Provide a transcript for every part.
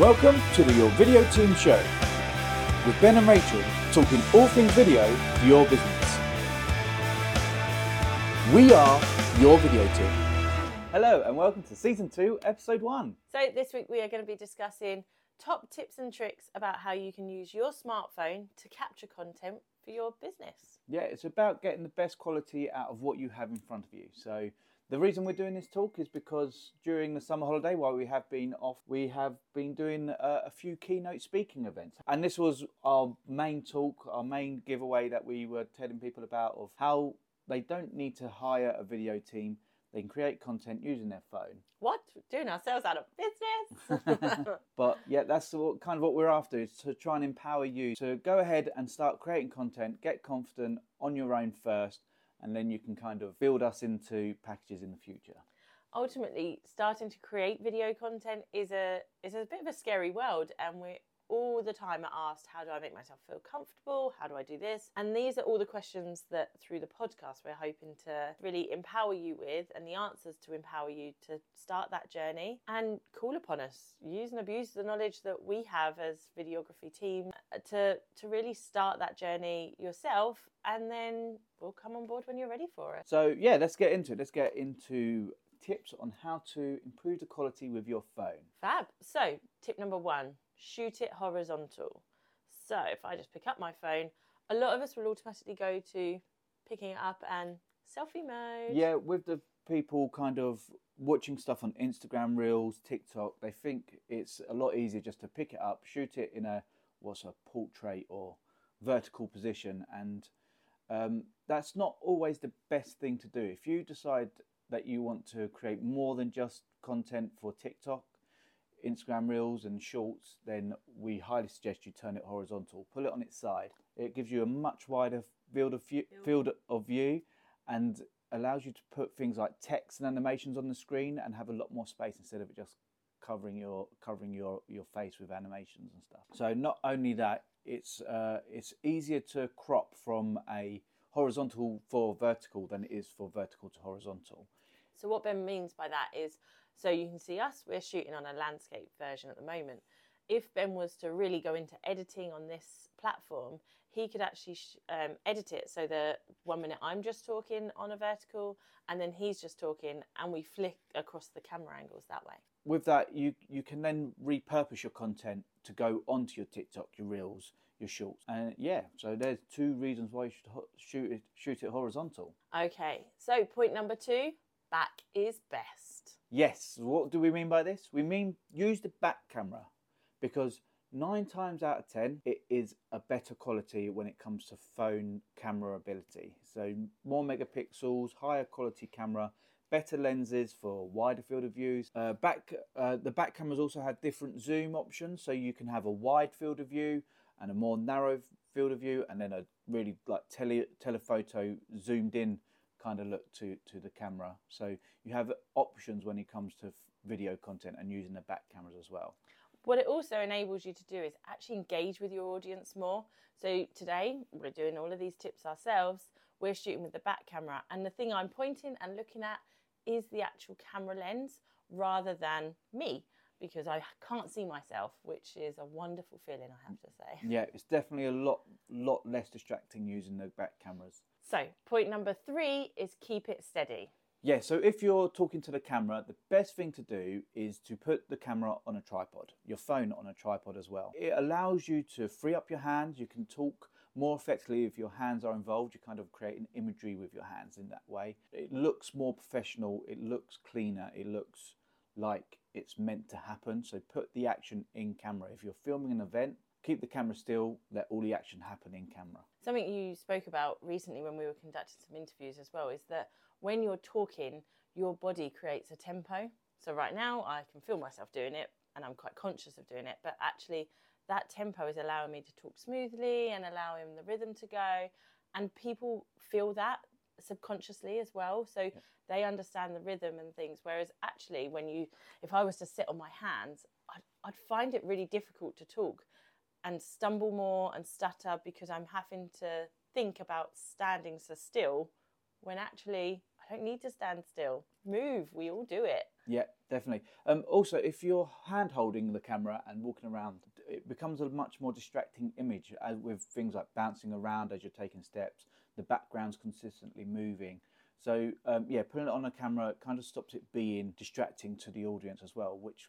Welcome to the Your Video Team Show with Ben and Rachel talking all things video for your business. We are your video team. Hello and welcome to season two, episode one. So, this week we are going to be discussing top tips and tricks about how you can use your smartphone to capture content for your business. Yeah, it's about getting the best quality out of what you have in front of you. So, the reason we're doing this talk is because during the summer holiday, while we have been off, we have been doing a, a few keynote speaking events. And this was our main talk, our main giveaway that we were telling people about of how they don't need to hire a video team. They can create content using their phone. What? Doing ourselves out of business? But yeah, that's what, kind of what we're after is to try and empower you to go ahead and start creating content, get confident on your own first, and then you can kind of build us into packages in the future. Ultimately, starting to create video content is a is a bit of a scary world, and we're all the time are asked, how do I make myself feel comfortable? How do I do this? And these are all the questions that through the podcast we're hoping to really empower you with and the answers to empower you to start that journey and call upon us. Use and abuse the knowledge that we have as videography team uh, to to really start that journey yourself and then we'll come on board when you're ready for it. So yeah, let's get into it. Let's get into tips on how to improve the quality with your phone. Fab. So, tip number one shoot it horizontal. So, if I just pick up my phone, a lot of us will automatically go to picking it up and selfie mode. Yeah, with the people kind of watching stuff on Instagram Reels, TikTok, they think it's a lot easier just to pick it up, shoot it in a what's a portrait or vertical position, and um, that's not always the best thing to do. If you decide that you want to create more than just content for TikTok, Instagram Reels, and Shorts, then we highly suggest you turn it horizontal. Pull it on its side. It gives you a much wider field of view, field of view, and allows you to put things like text and animations on the screen and have a lot more space instead of it just covering your covering your your face with animations and stuff. So not only that, it's uh, it's easier to crop from a horizontal for vertical than it is for vertical to horizontal. So, what Ben means by that is so you can see us, we're shooting on a landscape version at the moment. If Ben was to really go into editing on this platform, he could actually sh- um, edit it so that one minute I'm just talking on a vertical and then he's just talking and we flick across the camera angles that way. With that, you you can then repurpose your content to go onto your TikTok, your Reels, your Shorts, and yeah. So there's two reasons why you should ho- shoot it shoot it horizontal. Okay, so point number two back is best. Yes. What do we mean by this? We mean use the back camera because nine times out of ten it is a better quality when it comes to phone camera ability. So more megapixels, higher quality camera, better lenses for wider field of views. Uh, back uh, the back cameras also have different zoom options, so you can have a wide field of view and a more narrow field of view, and then a really like tele telephoto zoomed in kind of look to to the camera. So you have options when it comes to video content and using the back cameras as well. What it also enables you to do is actually engage with your audience more. So today we're doing all of these tips ourselves. We're shooting with the back camera, and the thing I'm pointing and looking at is the actual camera lens rather than me because I can't see myself, which is a wonderful feeling, I have to say. Yeah, it's definitely a lot lot less distracting using the back cameras. So, point number three is keep it steady. Yeah, so if you're talking to the camera, the best thing to do is to put the camera on a tripod, your phone on a tripod as well. It allows you to free up your hands. You can talk more effectively if your hands are involved. You kind of create an imagery with your hands in that way. It looks more professional, it looks cleaner, it looks like it's meant to happen. So put the action in camera. If you're filming an event, keep the camera still, let all the action happen in camera. Something you spoke about recently when we were conducting some interviews as well is that when you're talking, your body creates a tempo. So right now, I can feel myself doing it and I'm quite conscious of doing it, but actually, that tempo is allowing me to talk smoothly and allowing the rhythm to go. And people feel that subconsciously as well. So they understand the rhythm and things. Whereas actually, when you, if I was to sit on my hands, I'd, I'd find it really difficult to talk and stumble more and stutter because I'm having to think about standing so still when actually I don't need to stand still. Move. We all do it. Yeah, definitely. Um, also, if you're hand holding the camera and walking around, it becomes a much more distracting image with things like bouncing around as you're taking steps. The background's consistently moving. So um, yeah, putting it on a camera kind of stops it being distracting to the audience as well, which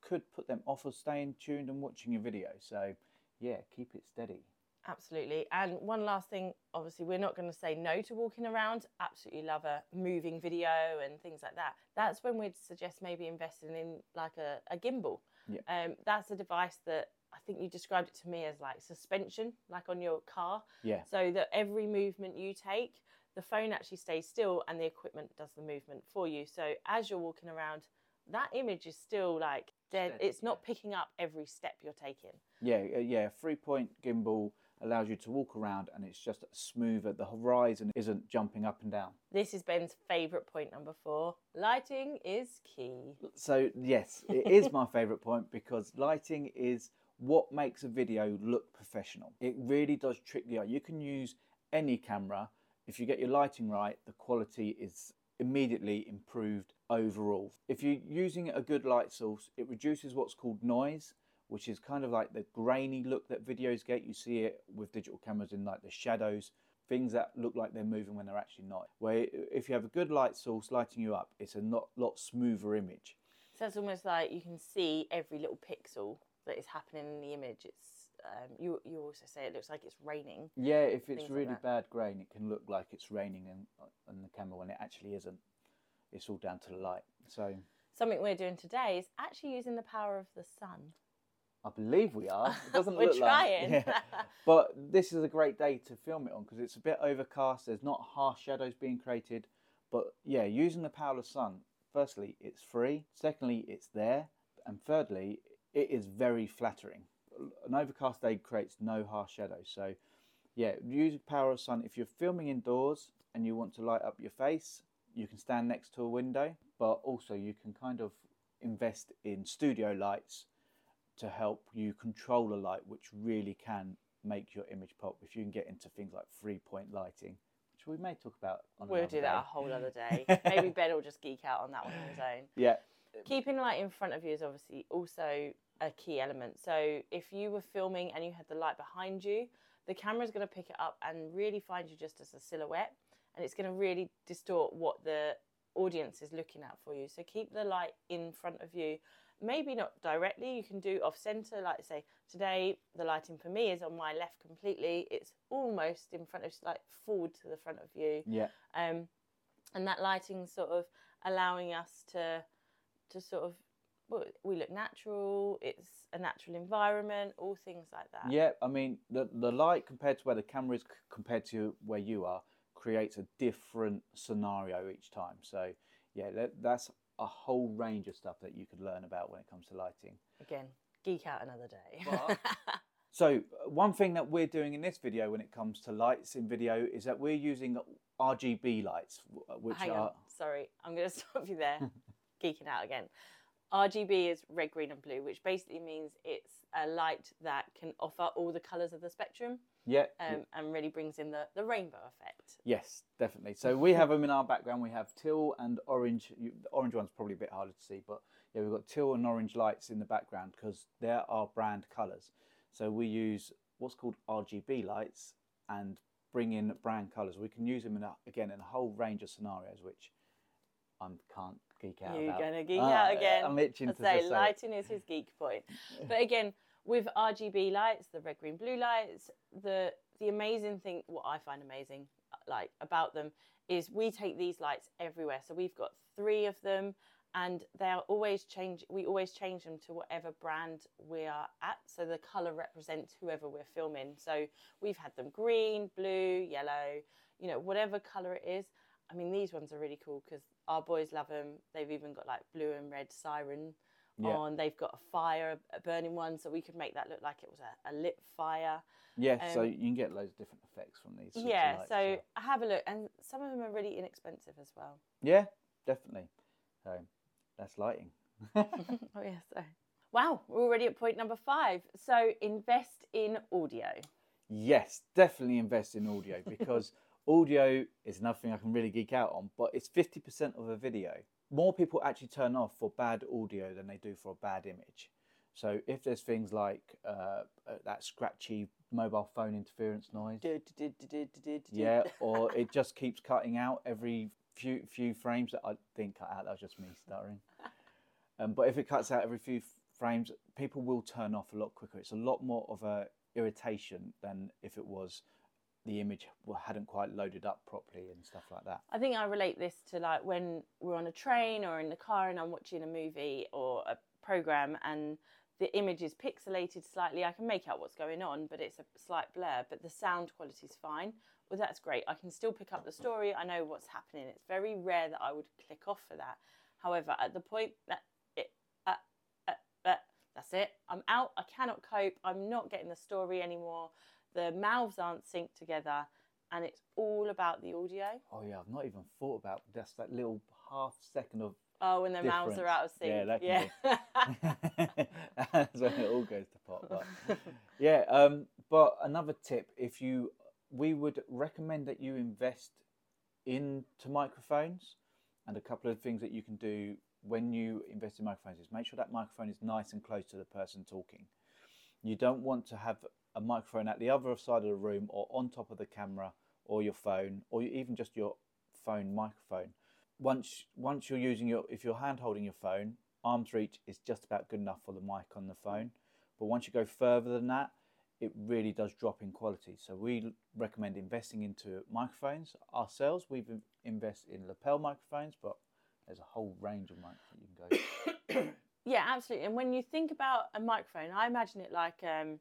could put them off of staying tuned and watching your video. So yeah, keep it steady. Absolutely. And one last thing, obviously, we're not going to say no to walking around. Absolutely love a moving video and things like that. That's when we'd suggest maybe investing in like a, a gimbal. Yeah. Um, that's a device that I think you described it to me as like suspension, like on your car. Yeah. So that every movement you take, the phone actually stays still and the equipment does the movement for you. So as you're walking around, that image is still like dead. Steady, it's not picking up every step you're taking. Yeah, uh, yeah. Three point gimbal allows you to walk around and it's just smoother. The horizon isn't jumping up and down. This is Ben's favourite point number four. Lighting is key. So yes, it is my favourite point because lighting is what makes a video look professional. It really does trick the eye. You can use any camera. If you get your lighting right, the quality is immediately improved overall. If you're using a good light source, it reduces what's called noise, which is kind of like the grainy look that videos get. You see it with digital cameras in like the shadows, things that look like they're moving when they're actually not. Where if you have a good light source lighting you up, it's a not, lot smoother image. So it's almost like you can see every little pixel that is happening in the image. It's um, you. You also say it looks like it's raining. Yeah, if it's Things like really bad grain, it can look like it's raining in, on the camera when it actually isn't. It's all down to the light. So Something we're doing today is actually using the power of the sun. I believe we are. It doesn't We're look trying. like. Yeah. But this is a great day to film it on because it's a bit overcast. There's not harsh shadows being created. But yeah, using the power of the sun. Firstly, it's free. Secondly, it's there. And thirdly, it is very flattering. An overcast day creates no harsh shadows. So yeah, use the power of sun. If you're filming indoors and you want to light up your face, you can stand next to a window. But also, you can kind of invest in studio lights to help you control a light, which really can make your image pop. If you can get into things like three point lighting, which we may talk about on We'll do that a whole other day. Maybe Ben will just geek out on that one on his own. Yeah, Keeping light in front of you is obviously also a key element. So if you were filming and you had the light behind you, the camera is going to pick it up and really find you just as a silhouette, and it's going to really distort what the audience is looking at for you. So keep the light in front of you. Maybe not directly, you can do off center, like say today the lighting for me is on my left completely. It's almost in front of like forward to the front of you yeah, um, and that lighting sort of allowing us to to sort of we look natural it's a natural environment all things like that yeah. I mean, the the light compared to where the camera is c- compared to where you are creates a different scenario each time. So yeah, that, that's a whole range of stuff that you could learn about when it comes to lighting. again geek out another day But- So one thing that we're doing in this video when it comes to lights in video is that we're using RGB lights, which hang are on sorry i'm going to stop you there geeking out again rgb is red green and blue which basically means it's a light that can offer all the colors of the spectrum yeah, um, and really brings in the, the rainbow effect yes, definitely. So we have them in our background. We have teal and orange. You, the orange one's probably a bit harder to see, but yeah, we've got teal and orange lights in the background because they're our brand colours. So we use what's called RGB lights and bring in brand colours. We can use them in a, again in a whole range of scenarios, which I can't geek out You're gonna geek Ah, out again. I'm itching I to say say lighting is his geek point. But again, with RGB lights, the red, green, blue lights, the the amazing thing, what I find amazing, like about them, is we take these lights everywhere. So we've got three of them, and they are always change. We always change them to whatever brand we are at. So the color represents whoever we're filming. So we've had them green, blue, yellow, you know, whatever color it is. I mean, these ones are really cool because our boys love them. They've even got like blue and red siren Yeah. on. They've got a fire, a burning one, so we could make that look like it was a, a lit fire. Yeah, so Um, you can get loads of different effects from these. yeah, lights, so have a look, and some of them are really inexpensive as well. yeah, definitely. So that's lighting. oh yeah, so wow, we're already at point number five. So invest in audio. yes, definitely invest in audio because audio is another thing I can really geek out on, but it's 50% of a video. More people actually turn off for bad audio than they do for a bad image. So if there's things like uh, uh, that scratchy mobile phone interference noise, yeah, or it just keeps cutting out every few few frames. That I didn't cut out. That was just me stuttering. Um, but if it cuts out every few f- frames, people will turn off a lot quicker. It's a lot more of a irritation than if it was the image hadn't quite loaded up properly and stuff like that. I think I relate this to like when we're on a train or in the car and I'm watching a movie or a program and the image is pixelated slightly. I can make out what's going on, but it's a slight blur. But the sound quality is fine. Well, that's great. I can still pick up the story. I know what's happening. It's very rare that I would click off for that. However, at the point that it, uh, uh, uh, that's it. I'm out. I cannot cope. I'm not getting the story anymore. The mouths aren't synced together, and it's all about the audio. Oh yeah, I've not even thought about just that little half second of Oh, when their mouths are out of sync. Yeah, that yeah. That's when it all goes to pot. But yeah, um, but another tip: if you, we would recommend that you invest into microphones, and a couple of things that you can do when you invest in microphones is make sure that microphone is nice and close to the person talking. You don't want to have a microphone at the other side of the room or on top of the camera or your phone or even just your phone microphone. Once once you're using your if you're hand holding your phone arm's reach is just about good enough for the mic on the phone. But once you go further than that it really does drop in quality. So we recommend investing into microphones ourselves. We've in- invested in lapel microphones but there's a whole range of that you can go Yeah, absolutely. And when you think about a microphone, I imagine it like um,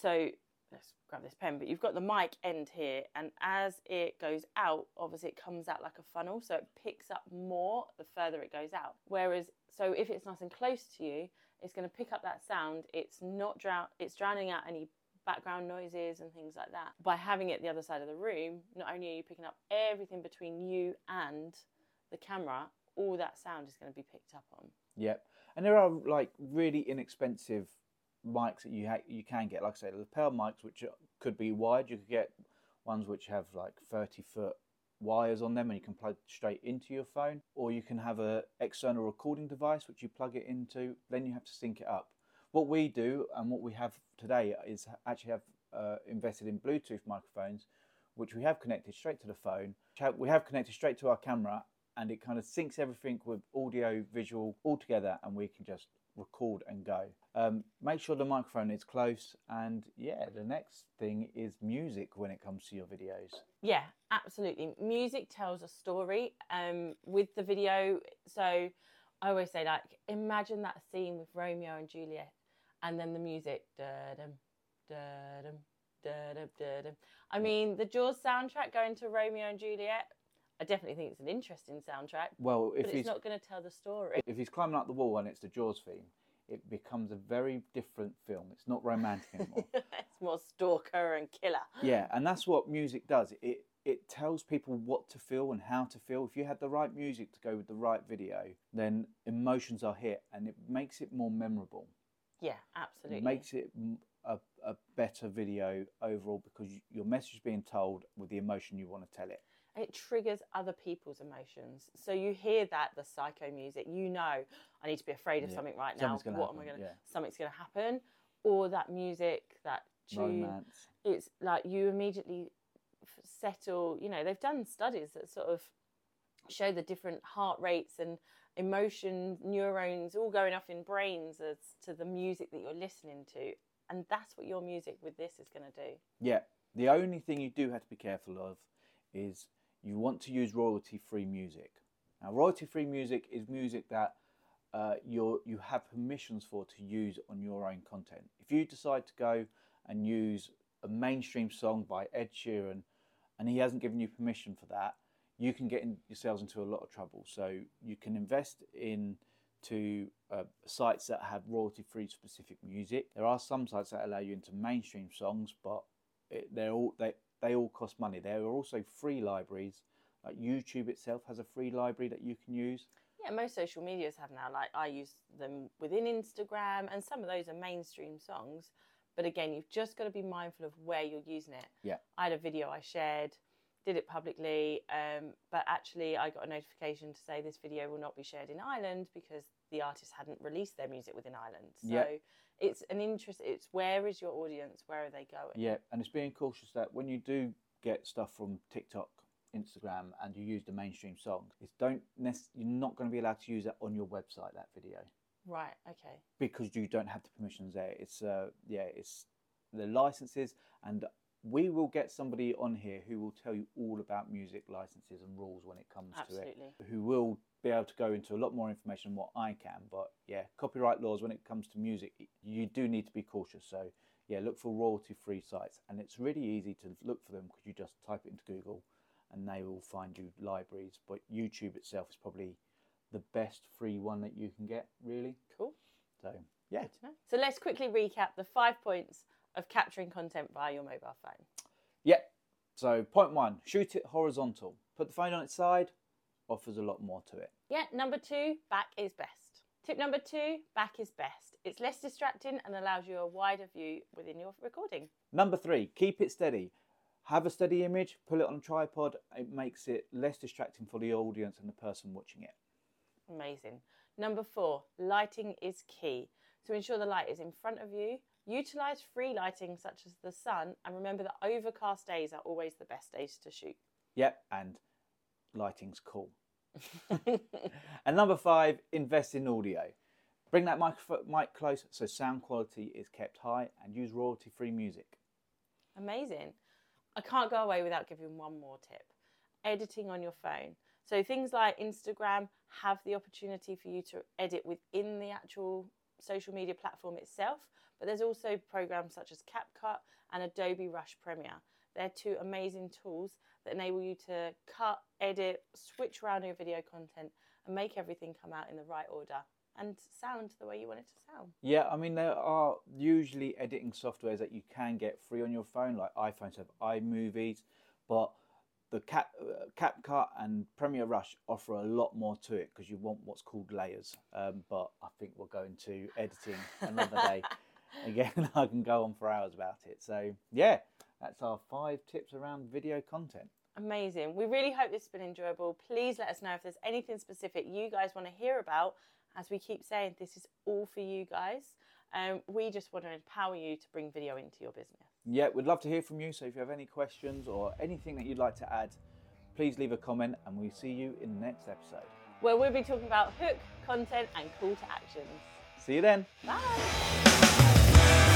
so. Let's grab this pen. But you've got the mic end here, and as it goes out, obviously it comes out like a funnel, so it picks up more the further it goes out. Whereas, so if it's nice and close to you, it's going to pick up that sound. It's not drown. It's drowning out any background noises and things like that. By having it the other side of the room, not only are you picking up everything between you and the camera, all that sound is going to be picked up on. Yep. And there are like really inexpensive mics that you ha- you can get. Like I say, the lapel mics, which could be wired. You could get ones which have like thirty foot wires on them, and you can plug straight into your phone. Or you can have a external recording device which you plug it into. Then you have to sync it up. What we do and what we have today is actually have uh, invested in Bluetooth microphones, which we have connected straight to the phone. We have connected straight to our camera, and it kind of syncs everything with audio, visual all together, and we can just record and go. Um, make sure the microphone is close, and yeah, the next thing is music when it comes to your videos. Yeah, absolutely. Music tells a story um, with the video. So I always say, like, imagine that scene with Romeo and Juliet, and then the music. Da-dum, da-dum, da-dum. I mean, the Jaws soundtrack going to Romeo and Juliet. I definitely think it's an interesting soundtrack, Well, if but he's it's not going to tell the story. if he's climbing up the wall and it's the Jaws theme, it becomes a very different film. It's not romantic anymore. it's more stalker and killer. yeah, and that's what music does. It it tells people what to feel and how to feel. If you had the right music to go with the right video, then emotions are hit, and it makes it more memorable. Yeah, absolutely. It makes it a, a better video overall because your message is being told with the emotion you want to tell it. It triggers other people's emotions. So you hear that the psycho music, you know, I need to be afraid of Yeah, something right now. something's gonna what am I happen, going to? yeah. Something's going to happen, or that music, that tune. Romance. It's like you immediately settle. You know, they've done studies that sort of show the different heart rates and emotion neurons all going off in brains as to the music that you're listening to, and that's what your music with this is going to do. Yeah. The only thing you do have to be careful of is you want to use royalty free music. Now, royalty free music is music that uh, you're, you have permissions for to use on your own content. If you decide to go and use a mainstream song by Ed Sheeran and he hasn't given you permission for that, you can get in, yourselves into a lot of trouble. So you can invest in to uh, sites that have royalty free specific music. There are some sites that allow you into mainstream songs, but it, they're all they they all cost money. There are also free libraries. Like YouTube itself has a free library that you can use. Yeah, most social medias have now. Like I use them within Instagram, and some of those are mainstream songs. But again, you've just got to be mindful of where you're using it. Yeah. I had a video I shared did it publicly, um, but actually I got a notification to say this video will not be shared in Ireland because the artist hadn't released their music within Ireland. So Yep. It's an interest. It's where is your audience? Where are they going? Yeah, and it's being cautious that when you do get stuff from TikTok, Instagram, and you use the mainstream songs, it's don't nec- you're not going to be allowed to use that on your website that video Right. Okay. because you don't have the permissions there. It's uh yeah, it's the licenses, and we will get somebody on here who will tell you all about music licenses and rules when it comes to it. Who will be able to go into a lot more information than what I can. But yeah, copyright laws when it comes to music, you do need to be cautious. So yeah, look for royalty-free sites, and it's really easy to look for them because you just type it into Google, and they will find you libraries. But YouTube itself is probably the best free one that you can get, really. Cool. So yeah, Good to know. So let's quickly recap the five points of capturing content via your mobile phone. Yep. So point one, shoot it horizontal. Put the phone on its side, offers a lot more to it. Yeah, number two, back is best. Tip number two, back is best. It's less distracting and allows you a wider view within your recording. Number three, keep it steady. Have a steady image, pull it on a tripod. It makes it less distracting for the audience and the person watching it. Amazing. Number four, lighting is key. So ensure the light is in front of you. Utilize free lighting such as the sun, and remember that overcast days are always the best days to shoot. Yep, and lighting's cool. And number five, invest in audio. Bring that mic close so sound quality is kept high and use royalty free music. Amazing. I can't go away without giving one more tip editing on your phone. So, things like Instagram have the opportunity for you to edit within the actual social media platform itself, but there's also programs such as CapCut and Adobe Rush Premiere. They're two amazing tools that enable you to cut, edit, switch around your video content, and make everything come out in the right order and sound the way you want it to sound. Yeah, I mean there are usually editing softwares that you can get free on your phone, like iPhones have iMovies, but the Cap uh, CapCut and Premiere Rush offer a lot more to it because you want what's called layers. Um, but I think we'll go into editing another day. Again, I can go on for hours about it. So yeah, that's our five tips around video content. Amazing. We really hope this has been enjoyable. Please let us know if there's anything specific you guys want to hear about. As we keep saying, this is all for you guys. Um, we just want to empower you to bring video into your business. Yeah, we'd love to hear from you. So if you have any questions or anything that you'd like to add, please leave a comment and we'll see you in the next episode. Where we'll be talking about hook, content, and call to actions. See you then. Bye.